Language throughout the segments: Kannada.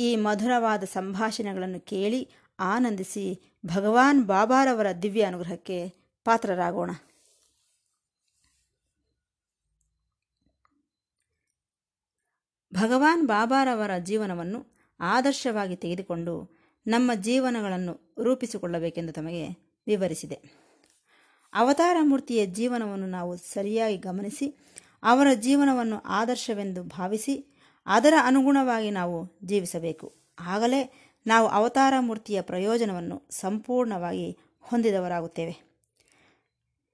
ಈ ಮಧುರವಾದ ಸಂಭಾಷಣೆಗಳನ್ನು ಕೇಳಿ ಆನಂದಿಸಿ ಭಗವಾನ್ ಬಾಬಾರವರ ದಿವ್ಯ ಅನುಗ್ರಹಕ್ಕೆ ಪಾತ್ರರಾಗೋಣ. ಭಗವಾನ್ ಬಾಬಾರವರ ಜೀವನವನ್ನು ಆದರ್ಶವಾಗಿ ತೆಗೆದುಕೊಂಡು ನಮ್ಮ ಜೀವನಗಳನ್ನು ರೂಪಿಸಿಕೊಳ್ಳಬೇಕೆಂದು ತಮಗೆ ವಿವರಿಸಿದೆ. ಅವತಾರ ಮೂರ್ತಿಯ ಜೀವನವನ್ನು ನಾವು ಸರಿಯಾಗಿ ಗಮನಿಸಿ ಅವರ ಜೀವನವನ್ನು ಆದರ್ಶವೆಂದು ಭಾವಿಸಿ ಅದರ ಅನುಗುಣವಾಗಿ ನಾವು ಜೀವಿಸಬೇಕು. ಆಗಲೇ ನಾವು ಅವತಾರ ಮೂರ್ತಿಯ ಪ್ರಯೋಜನವನ್ನು ಸಂಪೂರ್ಣವಾಗಿ ಹೊಂದಿದವರಾಗುತ್ತೇವೆ.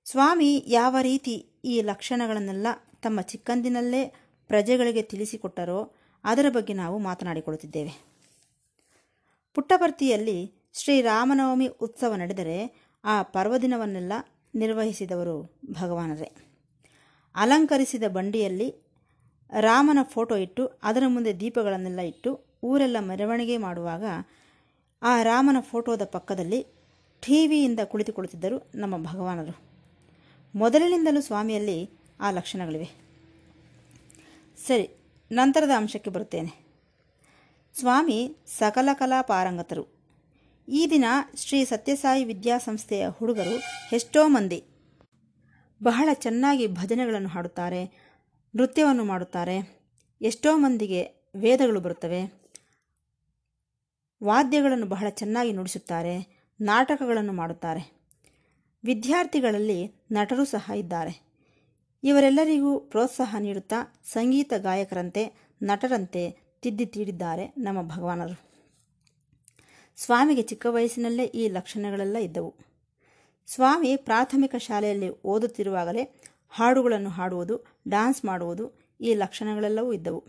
ಸ್ವಾಮಿ ಯಾವ ರೀತಿ ಈ ಲಕ್ಷಣಗಳನ್ನೆಲ್ಲ ತಮ್ಮ ಚಿಕ್ಕಂದಿನಲ್ಲೇ ಪ್ರಜೆಗಳಿಗೆ ತಿಳಿಸಿಕೊಟ್ಟರೋ ಅದರ ಬಗ್ಗೆ ನಾವು ಮಾತನಾಡಿಕೊಳ್ಳುತ್ತಿದ್ದೇವೆ. ಪುಟ್ಟಪರ್ತಿಯಲ್ಲಿ ಶ್ರೀರಾಮನವಮಿ ಉತ್ಸವ ನಡೆದರೆ ಆ ಪರ್ವದಿನವನ್ನೆಲ್ಲ ನಿರ್ವಹಿಸಿದವರು ಭಗವಾನರೇ. ಅಲಂಕರಿಸಿದ ಬಂಡಿಯಲ್ಲಿ ರಾಮನ ಫೋಟೋ ಇಟ್ಟು, ಅದರ ಮುಂದೆ ದೀಪಗಳನ್ನೆಲ್ಲ ಇಟ್ಟು, ಊರೆಲ್ಲ ಮೆರವಣಿಗೆ ಮಾಡುವಾಗ ಆ ರಾಮನ ಫೋಟೋದ ಪಕ್ಕದಲ್ಲಿ ಟಿ ವಿಯಿಂದ ಕುಳಿತುಕೊಳ್ಳುತ್ತಿದ್ದರು ನಮ್ಮ ಭಗವಾನರು. ಮೊದಲಿನಿಂದಲೂ ಸ್ವಾಮಿಯಲ್ಲಿ ಆ ಲಕ್ಷಣಗಳಿವೆ. ಸರಿ, ನಂತರದ ಅಂಶಕ್ಕೆ ಬರುತ್ತೇನೆ. ಸ್ವಾಮಿ ಸಕಲ ಕಲಾ ಪಾರಂಗತರು. ಈ ದಿನ ಶ್ರೀ ಸತ್ಯಸಾಯಿ ವಿದ್ಯಾಸಂಸ್ಥೆಯ ಹುಡುಗರು ಎಷ್ಟೋ ಮಂದಿ ಬಹಳ ಚೆನ್ನಾಗಿ ಭಜನೆಗಳನ್ನು ಹಾಡುತ್ತಾರೆ ನೃತ್ಯವನ್ನು ಮಾಡುತ್ತಾರೆ. ಎಷ್ಟೋ ಮಂದಿಗೆ ವೇದಗಳು ಬರುತ್ತವೆ. ವಾದ್ಯಗಳನ್ನು ಬಹಳ ಚೆನ್ನಾಗಿ ನುಡಿಸುತ್ತಾರೆ. ನಾಟಕಗಳನ್ನು ಮಾಡುತ್ತಾರೆ. ವಿದ್ಯಾರ್ಥಿಗಳಲ್ಲಿ ನಟರು ಸಹ ಇದ್ದಾರೆ. ಇವರೆಲ್ಲರಿಗೂ ಪ್ರೋತ್ಸಾಹ ನೀಡುತ್ತಾ ಸಂಗೀತ ಗಾಯಕರಂತೆ, ನಟರಂತೆ ತಿದ್ದಿ ತೀಡಿದ್ದಾರೆ ನಮ್ಮ ಭಗವಾನರು. ಸ್ವಾಮಿಗೆ ಚಿಕ್ಕ ವಯಸ್ಸಿನಲ್ಲೇ ಈ ಲಕ್ಷಣಗಳೆಲ್ಲ ಇದ್ದವು. ಸ್ವಾಮಿ ಪ್ರಾಥಮಿಕ ಶಾಲೆಯಲ್ಲಿ ಓದುತ್ತಿರುವಾಗಲೇ ಹಾಡುಗಳನ್ನು ಹಾಡುವುದು ಡ್ಯಾನ್ಸ್ ಮಾಡುವುದು ಈ ಲಕ್ಷಣಗಳೆಲ್ಲವೂ ಇದ್ದವು.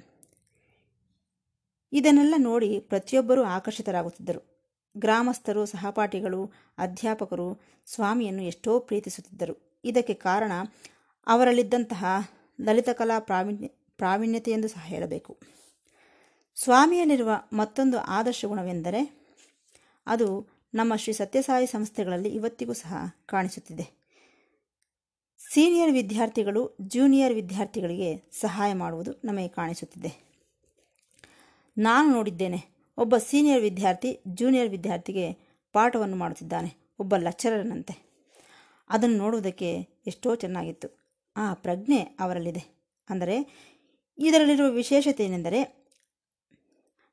ಇದನ್ನೆಲ್ಲ ನೋಡಿ ಪ್ರತಿಯೊಬ್ಬರೂ ಆಕರ್ಷಿತರಾಗುತ್ತಿದ್ದರು. ಗ್ರಾಮಸ್ಥರು, ಸಹಪಾಠಿಗಳು, ಅಧ್ಯಾಪಕರು, ಸ್ವಾಮಿಯನ್ನು ಎಷ್ಟೋ ಪ್ರೀತಿಸುತ್ತಿದ್ದರು. ಇದಕ್ಕೆ ಕಾರಣ ಅವರಲ್ಲಿದ್ದಂತಹ ಲಲಿತಕಲಾ ಪ್ರಾವೀಣ್ಯ ಪ್ರಾವೀಣ್ಯತೆ ಎಂದು ಸಹ ಹೇಳಬೇಕು. ಸ್ವಾಮಿಯಲ್ಲಿರುವ ಮತ್ತೊಂದು ಆದರ್ಶ ಗುಣವೆಂದರೆ ಅದು ನಮ್ಮ ಶ್ರೀ ಸತ್ಯಸಾಯಿ ಸಂಸ್ಥೆಗಳಲ್ಲಿ ಇವತ್ತಿಗೂ ಸಹ ಕಾಣಿಸುತ್ತಿದೆ. ಸೀನಿಯರ್ ವಿದ್ಯಾರ್ಥಿಗಳು, ಜೂನಿಯರ್ ವಿದ್ಯಾರ್ಥಿಗಳಿಗೆ ಸಹಾಯ ಮಾಡುವುದು ನಮಗೆ ಕಾಣಿಸುತ್ತಿದೆ. ನಾನು ನೋಡಿದ್ದೇನೆ, ಒಬ್ಬ ಸೀನಿಯರ್ ವಿದ್ಯಾರ್ಥಿ ಜೂನಿಯರ್ ವಿದ್ಯಾರ್ಥಿಗೆ ಪಾಠವನ್ನು ಮಾಡುತ್ತಿದ್ದಾನೆ, ಒಬ್ಬ ಲೆಕ್ಚರರ್ನಂತೆ. ಅದನ್ನು ನೋಡುವುದಕ್ಕೆ ಎಷ್ಟೋ ಚೆನ್ನಾಗಿತ್ತು. ಆ ಪ್ರಜ್ಞೆ ಅವರಲ್ಲಿದೆ. ಅಂದರೆ, ಇದರಲ್ಲಿರುವ ವಿಶೇಷತೆ ಏನೆಂದರೆ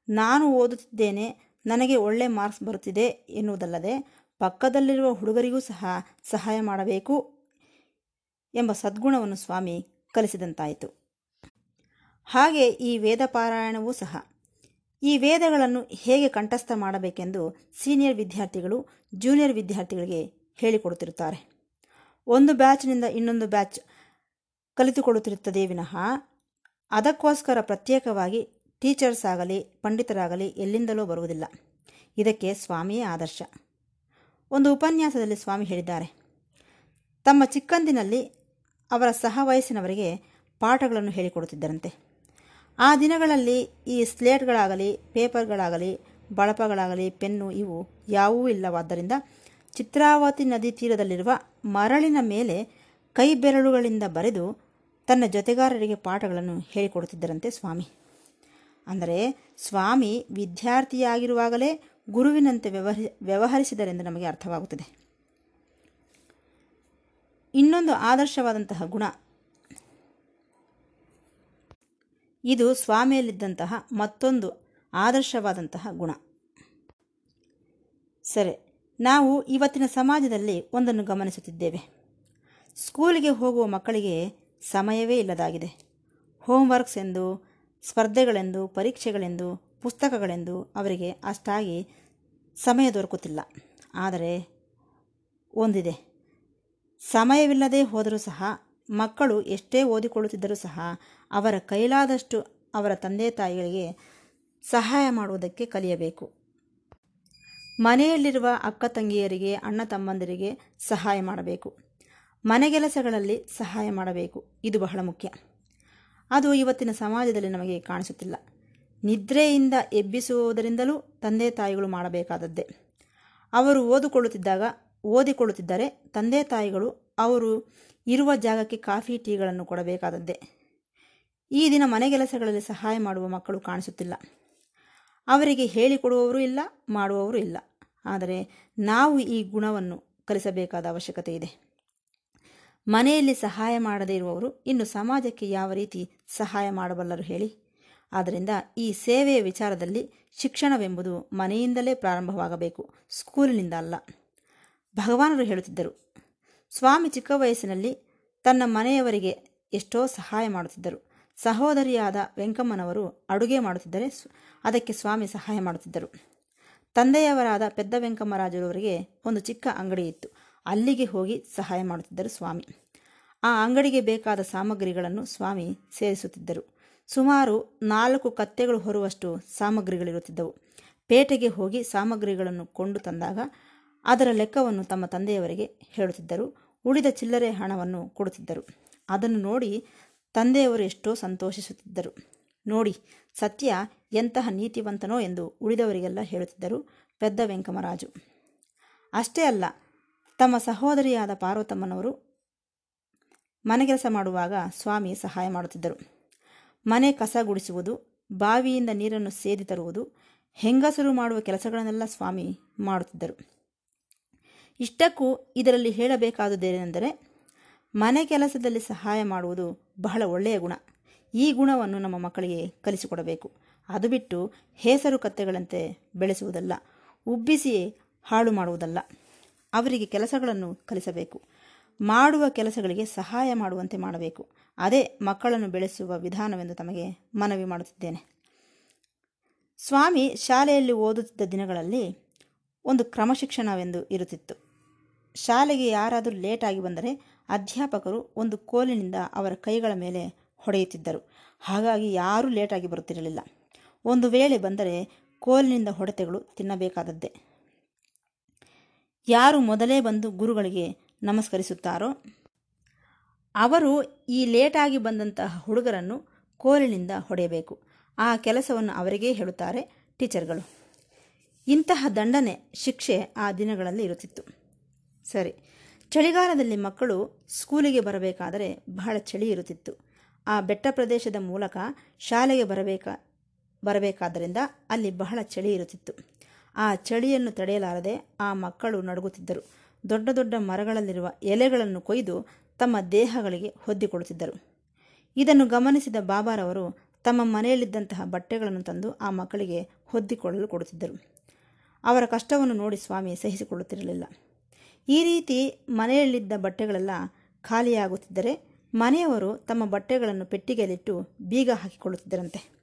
ನಾನು ಓದುತ್ತಿದ್ದೇನೆ, ನನಗೆ ಒಳ್ಳೆ ಮಾರ್ಕ್ಸ್ ಬರುತ್ತಿದೆ ಎನ್ನುವುದಲ್ಲದೆ, ಪಕ್ಕದಲ್ಲಿರುವ ಹುಡುಗರಿಗೂ ಸಹ ಸಹಾಯ ಮಾಡಬೇಕು ಎಂಬ ಸದ್ಗುಣವನ್ನು ಸ್ವಾಮಿ ಕಲಿಸಿದಂತಾಯಿತು. ಹಾಗೆ ಈ ವೇದ ಪಾರಾಯಣವೂ ಸಹ. ಈ ವೇದಗಳನ್ನು ಹೇಗೆ ಕಂಠಸ್ಥ ಮಾಡಬೇಕೆಂದು ಸೀನಿಯರ್ ವಿದ್ಯಾರ್ಥಿಗಳು, ಜೂನಿಯರ್ ವಿದ್ಯಾರ್ಥಿಗಳಿಗೆ ಹೇಳಿಕೊಡುತ್ತಿರುತ್ತಾರೆ. ಒಂದು ಬ್ಯಾಚ್ನಿಂದ ಇನ್ನೊಂದು ಬ್ಯಾಚ್ ಕಲಿತುಕೊಳ್ಳುತ್ತಿರುತ್ತದೆ ವಿನಃ, ಅದಕ್ಕೋಸ್ಕರ ಪ್ರತ್ಯೇಕವಾಗಿ ಟೀಚರ್ಸ್ ಆಗಲಿ ಪಂಡಿತರಾಗಲಿ ಎಲ್ಲಿಂದಲೂ ಬರುವುದಿಲ್ಲ. ಇದಕ್ಕೆ ಸ್ವಾಮಿಯೇ ಆದರ್ಶ. ಒಂದು ಉಪನ್ಯಾಸದಲ್ಲಿ ಸ್ವಾಮಿ ಹೇಳಿದ್ದಾರೆ. ತಮ್ಮ ಚಿಕ್ಕಂದಿನಲ್ಲಿ ಅವರ ಸಹ ವಯಸ್ಸಿನವರಿಗೆ ಪಾಠಗಳನ್ನು ಹೇಳಿಕೊಡುತ್ತಿದ್ದರಂತೆ. ಆ ದಿನಗಳಲ್ಲಿ ಈ ಸ್ಲೇಟ್ಗಳಾಗಲಿ, ಪೇಪರ್ಗಳಾಗಲಿ, ಬಳಪಗಳಾಗಲಿ, ಪೆನ್ನು ಇವು ಯಾವೂ ಇಲ್ಲವಾದ್ದರಿಂದ ಚಿತ್ರಾವತಿ ನದಿ ತೀರದಲ್ಲಿರುವ ಮರಳಿನ ಮೇಲೆ ಕೈ ಬೆರಳುಗಳಿಂದ ಬರೆದು ತನ್ನ ಜೊತೆಗಾರರಿಗೆ ಪಾಠಗಳನ್ನು ಹೇಳಿಕೊಡುತ್ತಿದ್ದರಂತೆ ಸ್ವಾಮಿ. ಅಂದರೆ ಸ್ವಾಮಿ ವಿದ್ಯಾರ್ಥಿಯಾಗಿರುವಾಗಲೇ ಗುರುವಿನಂತೆ ವ್ಯವಹರಿ, ವ್ಯವಹರಿಸಿದರೆಂದು ನಮಗೆ ಅರ್ಥವಾಗುತ್ತದೆ. ಇನ್ನೊಂದು ಆದರ್ಶವಾದಂತಹ ಗುಣ. ಇದು ಸ್ವಾಮಿಯಲ್ಲಿದ್ದಂತಹ ಮತ್ತೊಂದು ಆದರ್ಶವಾದಂತಹ ಗುಣ. ಸರಿ, ನಾವು ಇವತ್ತಿನ ಸಮಾಜದಲ್ಲಿ ಒಂದನ್ನು ಗಮನಿಸುತ್ತಿದ್ದೇವೆ. ಸ್ಕೂಲಿಗೆ ಹೋಗುವ ಮಕ್ಕಳಿಗೆ ಸಮಯವೇ ಇಲ್ಲದಾಗಿದೆ. ಹೋಮ್ವರ್ಕ್ಸ್ ಎಂದು, ಸ್ಪರ್ಧೆಗಳೆಂದು, ಪರೀಕ್ಷೆಗಳೆಂದು, ಪುಸ್ತಕಗಳೆಂದು ಅವರಿಗೆ ಅಷ್ಟಾಗಿ ಸಮಯ ದೊರಕುತ್ತಿಲ್ಲ. ಆದರೆ, ಒಂದಿದೆ. ಸಮಯವಿಲ್ಲದೆ ಹೋದರೂ ಸಹ, ಮಕ್ಕಳು ಎಷ್ಟೇ ಓದಿಕೊಳ್ಳುತ್ತಿದ್ದರೂ ಸಹ ಅವರ ಕೈಲಾದಷ್ಟು ಅವರ ತಂದೆ ತಾಯಿಗಳಿಗೆ ಸಹಾಯ ಮಾಡುವುದಕ್ಕೆ ಕಲಿಯಬೇಕು. ಮನೆಯಲ್ಲಿರುವ ಅಕ್ಕ ತಂಗಿಯರಿಗೆ, ಅಣ್ಣ ತಮ್ಮಂದಿರಿಗೆ ಸಹಾಯ ಮಾಡಬೇಕು. ಮನೆಗೆಲಸಗಳಲ್ಲಿ ಸಹಾಯ ಮಾಡಬೇಕು. ಇದು ಬಹಳ ಮುಖ್ಯ. ಅದು ಇವತ್ತಿನ ಸಮಾಜದಲ್ಲಿ ನಮಗೆ ಕಾಣಿಸುತ್ತಿಲ್ಲ. ನಿದ್ರೆಯಿಂದ ಎಬ್ಬಿಸುವುದರಿಂದಲೂ ತಂದೆ ತಾಯಿಗಳು ಮಾಡಬೇಕಾದದ್ದೇ. ಅವರು ಓದಿಕೊಳ್ಳುತ್ತಿದ್ದಾಗ ಓದಿಕೊಳ್ಳುತ್ತಿದ್ದರೆ. ತಂದೆ, ತಾಯಿಗಳು, ಅವರು ಇರುವ ಜಾಗಕ್ಕೆ ಕಾಫಿ, ಟೀಗಳನ್ನು ಕೊಡಬೇಕಾದದ್ದೇ ಈ ದಿನ ಮನೆಗೆಲಸಗಳಲ್ಲಿ ಸಹಾಯ ಮಾಡುವ ಮಕ್ಕಳು ಕಾಣಿಸುತ್ತಿಲ್ಲ. ಅವರಿಗೆ ಹೇಳಿಕೊಡುವವರು ಇಲ್ಲ, ಮಾಡುವವರು ಇಲ್ಲ. ಆದರೆ ನಾವು ಈ ಗುಣವನ್ನು ಕಲಿಸಬೇಕಾದ ಅವಶ್ಯಕತೆ ಇದೆ. ಮನೆಯಲ್ಲಿ ಸಹಾಯ ಮಾಡದೇ ಇರುವವರು ಇನ್ನು ಸಮಾಜಕ್ಕೆ ಯಾವ ರೀತಿ ಸಹಾಯ ಮಾಡಬಲ್ಲರು ಹೇಳಿ? ಆದ್ದರಿಂದ ಈ ಸೇವೆಯ ವಿಚಾರದಲ್ಲಿ ಶಿಕ್ಷಣವೆಂಬುದು ಮನೆಯಿಂದಲೇ ಪ್ರಾರಂಭವಾಗಬೇಕು, ಸ್ಕೂಲಿನಿಂದ ಅಲ್ಲ. ಭಗವಾನರು ಹೇಳುತ್ತಿದ್ದರು. ಸ್ವಾಮಿ ಚಿಕ್ಕ ವಯಸ್ಸಿನಲ್ಲಿ ತನ್ನ ಮನೆಯವರಿಗೆ ಎಷ್ಟೋ ಸಹಾಯ ಮಾಡುತ್ತಿದ್ದರು. ಸಹೋದರಿಯಾದ ವೆಂಕಮ್ಮನವರು ಅಡುಗೆ ಮಾಡುತ್ತಿದ್ದರೆ ಅದಕ್ಕೆ ಸ್ವಾಮಿ ಸಹಾಯ ಮಾಡುತ್ತಿದ್ದರು. ತಂದೆಯವರಾದ ಪೆದ್ದ ವೆಂಕಮ್ಮರಾಜರವರಿಗೆ ಒಂದು ಚಿಕ್ಕ ಅಂಗಡಿ ಇತ್ತು. ಅಲ್ಲಿಗೆ ಹೋಗಿ ಸಹಾಯ ಮಾಡುತ್ತಿದ್ದರು ಸ್ವಾಮಿ. ಆ ಅಂಗಡಿಗೆ ಬೇಕಾದ ಸಾಮಗ್ರಿಗಳನ್ನು ಸ್ವಾಮಿ ಸೇರಿಸುತ್ತಿದ್ದರು. ಸುಮಾರು ನಾಲ್ಕು ಕತ್ತೆಗಳು ಹೊರುವಷ್ಟು ಸಾಮಗ್ರಿಗಳಿರುತ್ತಿದ್ದವು. ಪೇಟೆಗೆ ಹೋಗಿ ಸಾಮಗ್ರಿಗಳನ್ನು ಕೊಂಡು ತಂದಾಗ ಅದರ ಲೆಕ್ಕವನ್ನು ತಮ್ಮ ತಂದೆಯವರಿಗೆ ಹೇಳುತ್ತಿದ್ದರು. ಉಳಿದ ಚಿಲ್ಲರೆ ಹಣವನ್ನು ಕೊಡುತ್ತಿದ್ದರು. ಅದನ್ನು ನೋಡಿ ತಂದೆಯವರು ಎಷ್ಟೋ ಸಂತೋಷಿಸುತ್ತಿದ್ದರು. ನೋಡಿ, ಸತ್ಯ ಎಂತಹ ನೀತಿವಂತನೋ ಎಂದು ಉಳಿದವರಿಗೆಲ್ಲ ಹೇಳುತ್ತಿದ್ದರು ಪೆದ್ದ ವೆಂಕಮರಾಜು. ಅಷ್ಟೇ ಅಲ್ಲ, ತಮ್ಮ ಸಹೋದರಿಯಾದ ಪಾರ್ವತಮ್ಮನವರು ಮನೆಗೆಲಸ ಮಾಡುವಾಗ ಸ್ವಾಮಿ ಸಹಾಯ ಮಾಡುತ್ತಿದ್ದರು. ಮನೆ ಕಸ ಗುಡಿಸುವುದು, ಬಾವಿಯಿಂದ ನೀರನ್ನು ಸೇದಿ ತರುವುದು, ಹೆಂಗಸರು ಮಾಡುವ ಕೆಲಸಗಳನ್ನೆಲ್ಲ ಸ್ವಾಮಿ ಮಾಡುತ್ತಿದ್ದರು. ಇಷ್ಟಕ್ಕೂ ಇದರಲ್ಲಿ ಹೇಳಬೇಕಾದುದೇನೆಂದರೆ ಮನೆ ಕೆಲಸದಲ್ಲಿ ಸಹಾಯ ಮಾಡುವುದು ಬಹಳ ಒಳ್ಳೆಯ ಗುಣ. ಈ ಗುಣವನ್ನು ನಮ್ಮ ಮಕ್ಕಳಿಗೆ ಕಲಿಸಿಕೊಡಬೇಕು. ಅದು ಬಿಟ್ಟು ಹೆಸರು ಕತ್ತೆಗಳಂತೆ ಬೆಳೆಸುವುದಲ್ಲ ಉಬ್ಬಿಸಿ ಹಾಳು ಮಾಡುವುದಲ್ಲ. ಅವರಿಗೆ ಕೆಲಸಗಳನ್ನು ಕಲಿಸಬೇಕು. ಮಾಡುವ ಕೆಲಸಗಳಿಗೆ ಸಹಾಯ ಮಾಡುವಂತೆ ಮಾಡಬೇಕು. ಅದೇ ಮಕ್ಕಳನ್ನು ಬೆಳೆಸುವ ವಿಧಾನವೆಂದು ತಮಗೆ ಮನವಿ ಮಾಡುತ್ತಿದ್ದೇನೆ. ಸ್ವಾಮಿ ಶಾಲೆಯಲ್ಲಿ ಓದುತ್ತಿದ್ದ ದಿನಗಳಲ್ಲಿ ಒಂದು ಕ್ರಮಶಿಕ್ಷಣವೆಂದು ಇರುತ್ತಿತ್ತು. ಶಾಲೆಗೆ ಯಾರಾದರೂ ಲೇಟಾಗಿ ಬಂದರೆ ಅಧ್ಯಾಪಕರು ಒಂದು ಕೋಲಿನಿಂದ ಅವರ ಕೈಗಳ ಮೇಲೆ ಹೊಡೆಯುತ್ತಿದ್ದರು. ಹಾಗಾಗಿ ಯಾರೂ ಲೇಟಾಗಿ ಬರುತ್ತಿರಲಿಲ್ಲ. ಒಂದು ವೇಳೆ ಬಂದರೆ ಕೋಲಿನಿಂದ ಹೊಡೆತಗಳು ತಿನ್ನಬೇಕಾದದ್ದೇ. ಯಾರು ಮೊದಲೇ ಬಂದು ಗುರುಗಳಿಗೆ ನಮಸ್ಕರಿಸುತ್ತಾರೋ? ಅವರು ಈ ಲೇಟಾಗಿ ಬಂದಂತಹ ಹುಡುಗರನ್ನು ಕೋಲಿನಿಂದ ಹೊಡೆಯಬೇಕು. ಆ ಕೆಲಸವನ್ನು ಅವರಿಗೇ ಹೇಳುತ್ತಾರೆ ಟೀಚರ್ಗಳು. ಇಂತಹ ದಂಡನೆ ಶಿಕ್ಷೆ ಆ ದಿನಗಳಲ್ಲಿ ಇರುತ್ತಿತ್ತು. ಸರಿ. ಚಳಿಗಾಲದಲ್ಲಿ ಮಕ್ಕಳು ಸ್ಕೂಲಿಗೆ ಬರಬೇಕಾದರೆ ಬಹಳ ಚಳಿ ಇರುತ್ತಿತ್ತು. ಆ ಬೆಟ್ಟ ಪ್ರದೇಶದ ಮೂಲಕ ಶಾಲೆಗೆ ಬರಬೇಕ, ಬರಬೇಕಾದ್ದರಿಂದ ಅಲ್ಲಿ ಬಹಳ ಚಳಿ ಇರುತ್ತಿತ್ತು. ಆ ಚಳಿಯನ್ನು ತಡೆಯಲಾರದೆ ಆ ಮಕ್ಕಳು ನಡುಗುತ್ತಿದ್ದರು. ದೊಡ್ಡ ದೊಡ್ಡ ಮರಗಳಲ್ಲಿರುವ ಎಲೆಗಳನ್ನು ಕೊಯ್ದು ತಮ್ಮ ದೇಹಗಳಿಗೆ ಹೊದ್ದಿಕೊಳ್ಳುತ್ತಿದ್ದರು. ಇದನ್ನು ಗಮನಿಸಿದ ಬಾಬಾರವರು ತಮ್ಮ ಮನೆಯಲ್ಲಿದ್ದಂತಹ ಬಟ್ಟೆಗಳನ್ನು ತಂದು ಆ ಮಕ್ಕಳಿಗೆ ಹೊದ್ದಿಕೊಳ್ಳಲು ಕೊಡುತ್ತಿದ್ದರು. ಅವರ ಕಷ್ಟವನ್ನು ನೋಡಿ ಸ್ವಾಮಿ ಸಹಿಸಿಕೊಳ್ಳುತ್ತಿರಲಿಲ್ಲ. ಈ ರೀತಿ ಮನೆಯಲ್ಲಿದ್ದ ಬಟ್ಟೆಗಳೆಲ್ಲ ಖಾಲಿಯಾಗುತ್ತಿದ್ದರೆ ಮನೆಯವರು ತಮ್ಮ ಬಟ್ಟೆಗಳನ್ನು ಪೆಟ್ಟಿಗೆಯಲ್ಲಿಟ್ಟು ಬೀಗ ಹಾಕಿಕೊಳ್ಳುತ್ತಿದ್ದರಂತೆ.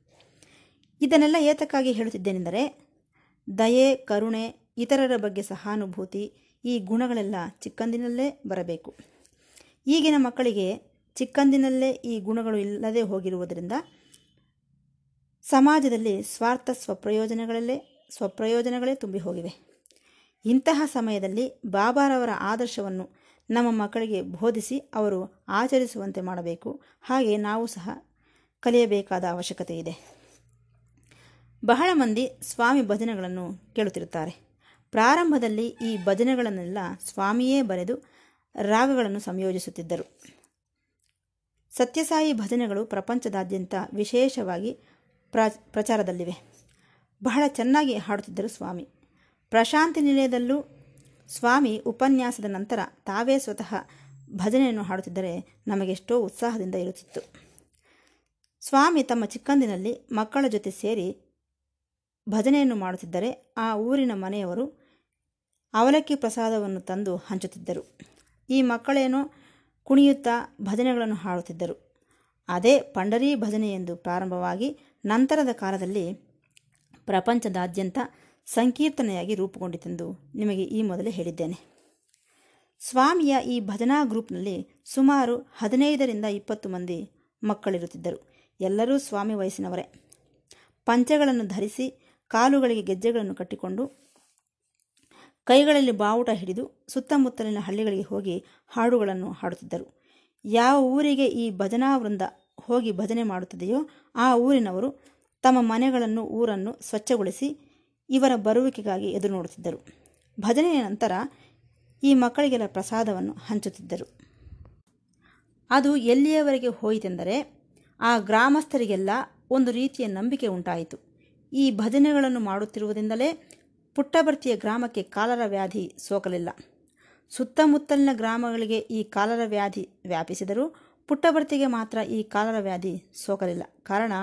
ಇದನ್ನೆಲ್ಲ ಏತಕ್ಕಾಗಿ ಹೇಳುತ್ತಿದ್ದೇನೆಂದರೆ, ದಯೆ, ಕರುಣೆ, ಇತರರ ಬಗ್ಗೆ ಸಹಾನುಭೂತಿ, ಈ ಗುಣಗಳೆಲ್ಲ ಚಿಕ್ಕಂದಿನಲ್ಲೇ ಬರಬೇಕು. ಈಗಿನ ಮಕ್ಕಳಿಗೆ ಚಿಕ್ಕಂದಿನಲ್ಲೇ ಈ ಗುಣಗಳು ಇಲ್ಲದೆ ಹೋಗಿರುವುದರಿಂದ ಸಮಾಜದಲ್ಲಿ ಸ್ವಾರ್ಥ ಸ್ವಪ್ರಯೋಜನಗಳಲ್ಲೇ, ಸ್ವಪ್ರಯೋಜನಗಳೇ ತುಂಬಿ ಹೋಗಿವೆ. ಇಂತಹ ಸಮಯದಲ್ಲಿ ಬಾಬಾರವರ ಆದರ್ಶವನ್ನು ನಮ್ಮ ಮಕ್ಕಳಿಗೆ ಬೋಧಿಸಿ ಅವರು ಆಚರಿಸುವಂತೆ ಮಾಡಬೇಕು. ಹಾಗೆ ನಾವು ಸಹ ಕಲಿಯಬೇಕಾದ ಅವಶ್ಯಕತೆ ಇದೆ. ಬಹಳ ಮಂದಿ ಸ್ವಾಮಿ ಭಜನೆಗಳನ್ನು ಕೇಳುತ್ತಿರುತ್ತಾರೆ. ಪ್ರಾರಂಭದಲ್ಲಿ ಈ ಭಜನೆಗಳನ್ನೆಲ್ಲ ಸ್ವಾಮಿಯೇ ಬರೆದು ರಾಗಗಳನ್ನು ಸಂಯೋಜಿಸುತ್ತಿದ್ದರು. ಸತ್ಯಸಾಯಿ ಭಜನೆಗಳು ಪ್ರಪಂಚದಾದ್ಯಂತ ವಿಶೇಷವಾಗಿ ಪ್ರ, ಪ್ರಚಾರದಲ್ಲಿವೆ. ಬಹಳ ಚೆನ್ನಾಗಿ ಹಾಡುತ್ತಿದ್ದರು ಸ್ವಾಮಿ. ಪ್ರಶಾಂತಿ ನಿಲಯದಲ್ಲೂ ಸ್ವಾಮಿ ಉಪನ್ಯಾಸದ ನಂತರ ತಾವೇ ಸ್ವತಃ ಭಜನೆಯನ್ನು ಹಾಡುತ್ತಿದ್ದರೆ ನಮಗೆಷ್ಟೋ ಉತ್ಸಾಹದಿಂದ ಇರುತ್ತಿತ್ತು. ಸ್ವಾಮಿ ತಮ್ಮ ಚಿಕ್ಕಂದಿನಲ್ಲಿ ಮಕ್ಕಳ ಜೊತೆ ಸೇರಿ ಭಜನೆಯನ್ನು ಮಾಡುತ್ತಿದ್ದರೆ ಆ ಊರಿನ ಮನೆಯವರು ಅವಲಕ್ಕಿ ಪ್ರಸಾದವನ್ನು ತಂದು ಹಂಚುತ್ತಿದ್ದರು. ಈ ಮಕ್ಕಳೇನೋ ಕುಣಿಯುತ್ತಾ ಭಜನೆಗಳನ್ನು ಹಾಡುತ್ತಿದ್ದರು. ಅದೇ ಪಂಡರಿ ಭಜನೆ ಎಂದು ಪ್ರಾರಂಭವಾಗಿ ನಂತರದ ಕಾಲದಲ್ಲಿ ಪ್ರಪಂಚದಾದ್ಯಂತ ಸಂಕೀರ್ತನೆಯಾಗಿ ರೂಪುಗೊಂಡಿತೆಂದು ನಿಮಗೆ ಈ ಮೊದಲೇ ಹೇಳಿದ್ದೇನೆ. ಸ್ವಾಮಿಯ ಈ ಭಜನಾ ಗ್ರೂಪ್ನಲ್ಲಿ ಸುಮಾರು ಹದಿನೈದರಿಂದ ಇಪ್ಪತ್ತು ಮಂದಿ ಮಕ್ಕಳಿರುತ್ತಿದ್ದರು. ಎಲ್ಲರೂ ಸ್ವಾಮಿ ವಯಸ್ಸಿನವರೇ. ಪಂಚೆಗಳನ್ನು ಧರಿಸಿ ಕಾಲುಗಳಿಗೆ ಗೆಜ್ಜೆಗಳನ್ನು ಕಟ್ಟಿಕೊಂಡು ಕೈಗಳಲ್ಲಿ ಬಾವುಟ ಹಿಡಿದು ಸುತ್ತಮುತ್ತಲಿನ ಹಳ್ಳಿಗಳಿಗೆ ಹೋಗಿ ಹಾಡುಗಳನ್ನು ಹಾಡುತ್ತಿದ್ದರು. ಯಾವ ಊರಿಗೆ ಈ ಭಜನಾ ವೃಂದ ಹೋಗಿ ಭಜನೆ ಮಾಡುತ್ತದೆಯೋ ಆ ಊರಿನವರು ತಮ್ಮ ಮನೆಗಳನ್ನು, ಊರನ್ನು ಸ್ವಚ್ಛಗೊಳಿಸಿ ಇವರ ಬರುವಿಕೆಗಾಗಿ ಎದುರು ನೋಡುತ್ತಿದ್ದರು ಭಜನೆಯ ನಂತರ ಈ ಮಕ್ಕಳಿಗೆಲ್ಲ ಪ್ರಸಾದವನ್ನು ಹಂಚುತ್ತಿದ್ದರು. ಅದು ಎಲ್ಲಿಯವರೆಗೆ ಹೋಯಿತೆಂದರೆ ಆ ಗ್ರಾಮಸ್ಥರಿಗೆಲ್ಲ ಒಂದು ರೀತಿಯ ನಂಬಿಕೆ ಉಂಟಾಯಿತು. ಈ ಭಜನೆಗಳನ್ನು ಮಾಡುತ್ತಿರುವುದರಿಂದಲೇ ಪುಟ್ಟಭರ್ತಿಯ ಗ್ರಾಮಕ್ಕೆ ಕಾಲರ ವ್ಯಾಧಿ ಸೋಕಲಿಲ್ಲ. ಸುತ್ತಮುತ್ತಲಿನ ಗ್ರಾಮಗಳಿಗೆ ಈ ಕಾಲರ ವ್ಯಾಧಿ ವ್ಯಾಪಿಸಿದರೂ ಪುಟ್ಟಭರ್ತಿಗೆ ಮಾತ್ರ ಈ ಕಾಲರ ವ್ಯಾಧಿ ಸೋಕಲಿಲ್ಲ. ಕಾರಣ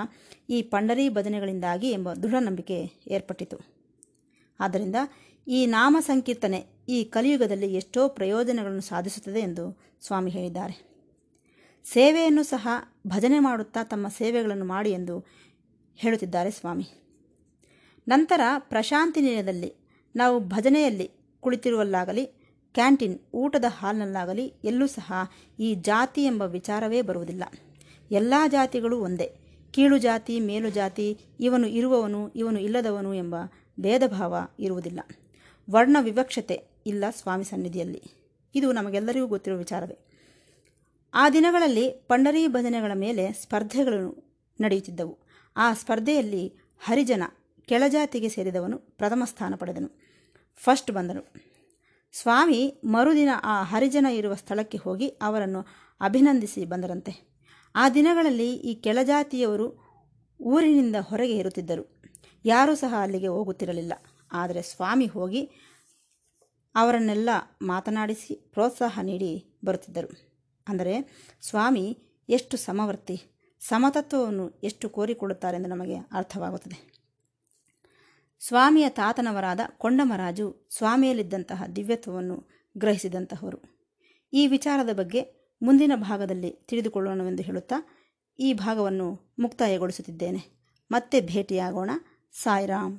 ಈ ಪಂಡರಿ ಭಜನೆಗಳಿಂದಾಗಿ ಎಂಬ ದೃಢ ನಂಬಿಕೆ ಏರ್ಪಟ್ಟಿತು. ಆದ್ದರಿಂದ ಈ ನಾಮ ಸಂಕೀರ್ತನೆ ಈ ಕಲಿಯುಗದಲ್ಲಿ ಎಷ್ಟೋ ಪ್ರಯೋಜನಗಳನ್ನು ಸಾಧಿಸುತ್ತದೆ ಎಂದು ಸ್ವಾಮಿ ಹೇಳಿದ್ದಾರೆ. ಸೇವೆಯನ್ನು ಸಹ ಭಜನೆ ಮಾಡುತ್ತಾ ತಮ್ಮ ಸೇವೆಗಳನ್ನು ಮಾಡಿ ಎಂದು ಹೇಳುತ್ತಿದ್ದಾರೆ ಸ್ವಾಮಿ. ನಂತರ ಪ್ರಶಾಂತಿ ನಿಲಯದಲ್ಲಿ ನಾವು ಭಜನೆಯಲ್ಲಿ ಕುಳಿತಿರುವಲ್ಲಾಗಲಿ, ಕ್ಯಾಂಟೀನ್ ಊಟದ ಹಾಲ್ನಲ್ಲಾಗಲಿ, ಎಲ್ಲೂ ಸಹ ಈ ಜಾತಿ ಎಂಬ ವಿಚಾರವೇ ಬರುವುದಿಲ್ಲ. ಎಲ್ಲ ಜಾತಿಗಳು ಒಂದೇ. ಕೀಳು ಜಾತಿ, ಮೇಲು ಜಾತಿ, ಇವನು ಇರುವವನು, ಇವನು ಇಲ್ಲದವನು ಎಂಬ ಭೇದ ಭಾವ ಇರುವುದಿಲ್ಲ. ವರ್ಣ ವಿವಕ್ಷತೆ ಇಲ್ಲ ಸ್ವಾಮಿ ಸನ್ನಿಧಿಯಲ್ಲಿ. ಇದು ನಮಗೆಲ್ಲರಿಗೂ ಗೊತ್ತಿರುವ ವಿಚಾರವೇ. ಆ ದಿನಗಳಲ್ಲಿ ಪಂಡರಿ ಭಜನೆಗಳ ಮೇಲೆ ಸ್ಪರ್ಧೆಗಳು ನಡೆಯುತ್ತಿದ್ದವು. ಆ ಸ್ಪರ್ಧೆಯಲ್ಲಿ ಹರಿಜನ ಕೆಳಜಾತಿಗೆ ಸೇರಿದವನು ಪ್ರಥಮ ಸ್ಥಾನ ಪಡೆದನು. ಫಸ್ಟ್ ಬಂದನು. ಸ್ವಾಮಿ ಮರುದಿನ ಆ ಹರಿಜನ ಇರುವ ಸ್ಥಳಕ್ಕೆ ಹೋಗಿ ಅವರನ್ನು ಅಭಿನಂದಿಸಿ ಬಂದರಂತೆ. ಆ ದಿನಗಳಲ್ಲಿ ಈ ಕೆಳಜಾತಿಯವರು ಊರಿನಿಂದ ಹೊರಗೆ ಇರುತ್ತಿದ್ದರು. ಯಾರೂ ಸಹ ಅಲ್ಲಿಗೆ ಹೋಗುತ್ತಿರಲಿಲ್ಲ. ಆದರೆ ಸ್ವಾಮಿ ಹೋಗಿ ಅವರನ್ನೆಲ್ಲ ಮಾತನಾಡಿಸಿ ಪ್ರೋತ್ಸಾಹ ನೀಡಿ ಬರುತ್ತಿದ್ದರು. ಅಂದರೆ, ಸ್ವಾಮಿ, ಎಷ್ಟು ಸಮವರ್ತಿ, ಸಮತತ್ವವನ್ನು ಎಷ್ಟು ಕೋರಿಕೊಳ್ಳುತ್ತಾರೆಂದು ನಮಗೆ ಅರ್ಥವಾಗುತ್ತದೆ. ಸ್ವಾಮಿಯ ತಾತನವರಾದ ಕೊಂಡಮರಾಜು ಸ್ವಾಮಿಯಲ್ಲಿದ್ದಂತಹ ದಿವ್ಯತ್ವವನ್ನು ಗ್ರಹಿಸಿದಂತಹವರು. ಈ ವಿಚಾರದ ಬಗ್ಗೆ ಮುಂದಿನ ಭಾಗದಲ್ಲಿ ತಿಳಿದುಕೊಳ್ಳೋಣವೆಂದು ಹೇಳುತ್ತಾ ಈ ಭಾಗವನ್ನು ಮುಕ್ತಾಯಗೊಳಿಸುತ್ತಿದ್ದೇನೆ. ಮತ್ತೆ ಭೇಟಿಯಾಗೋಣ. ಸಾಯಿರಾಮ್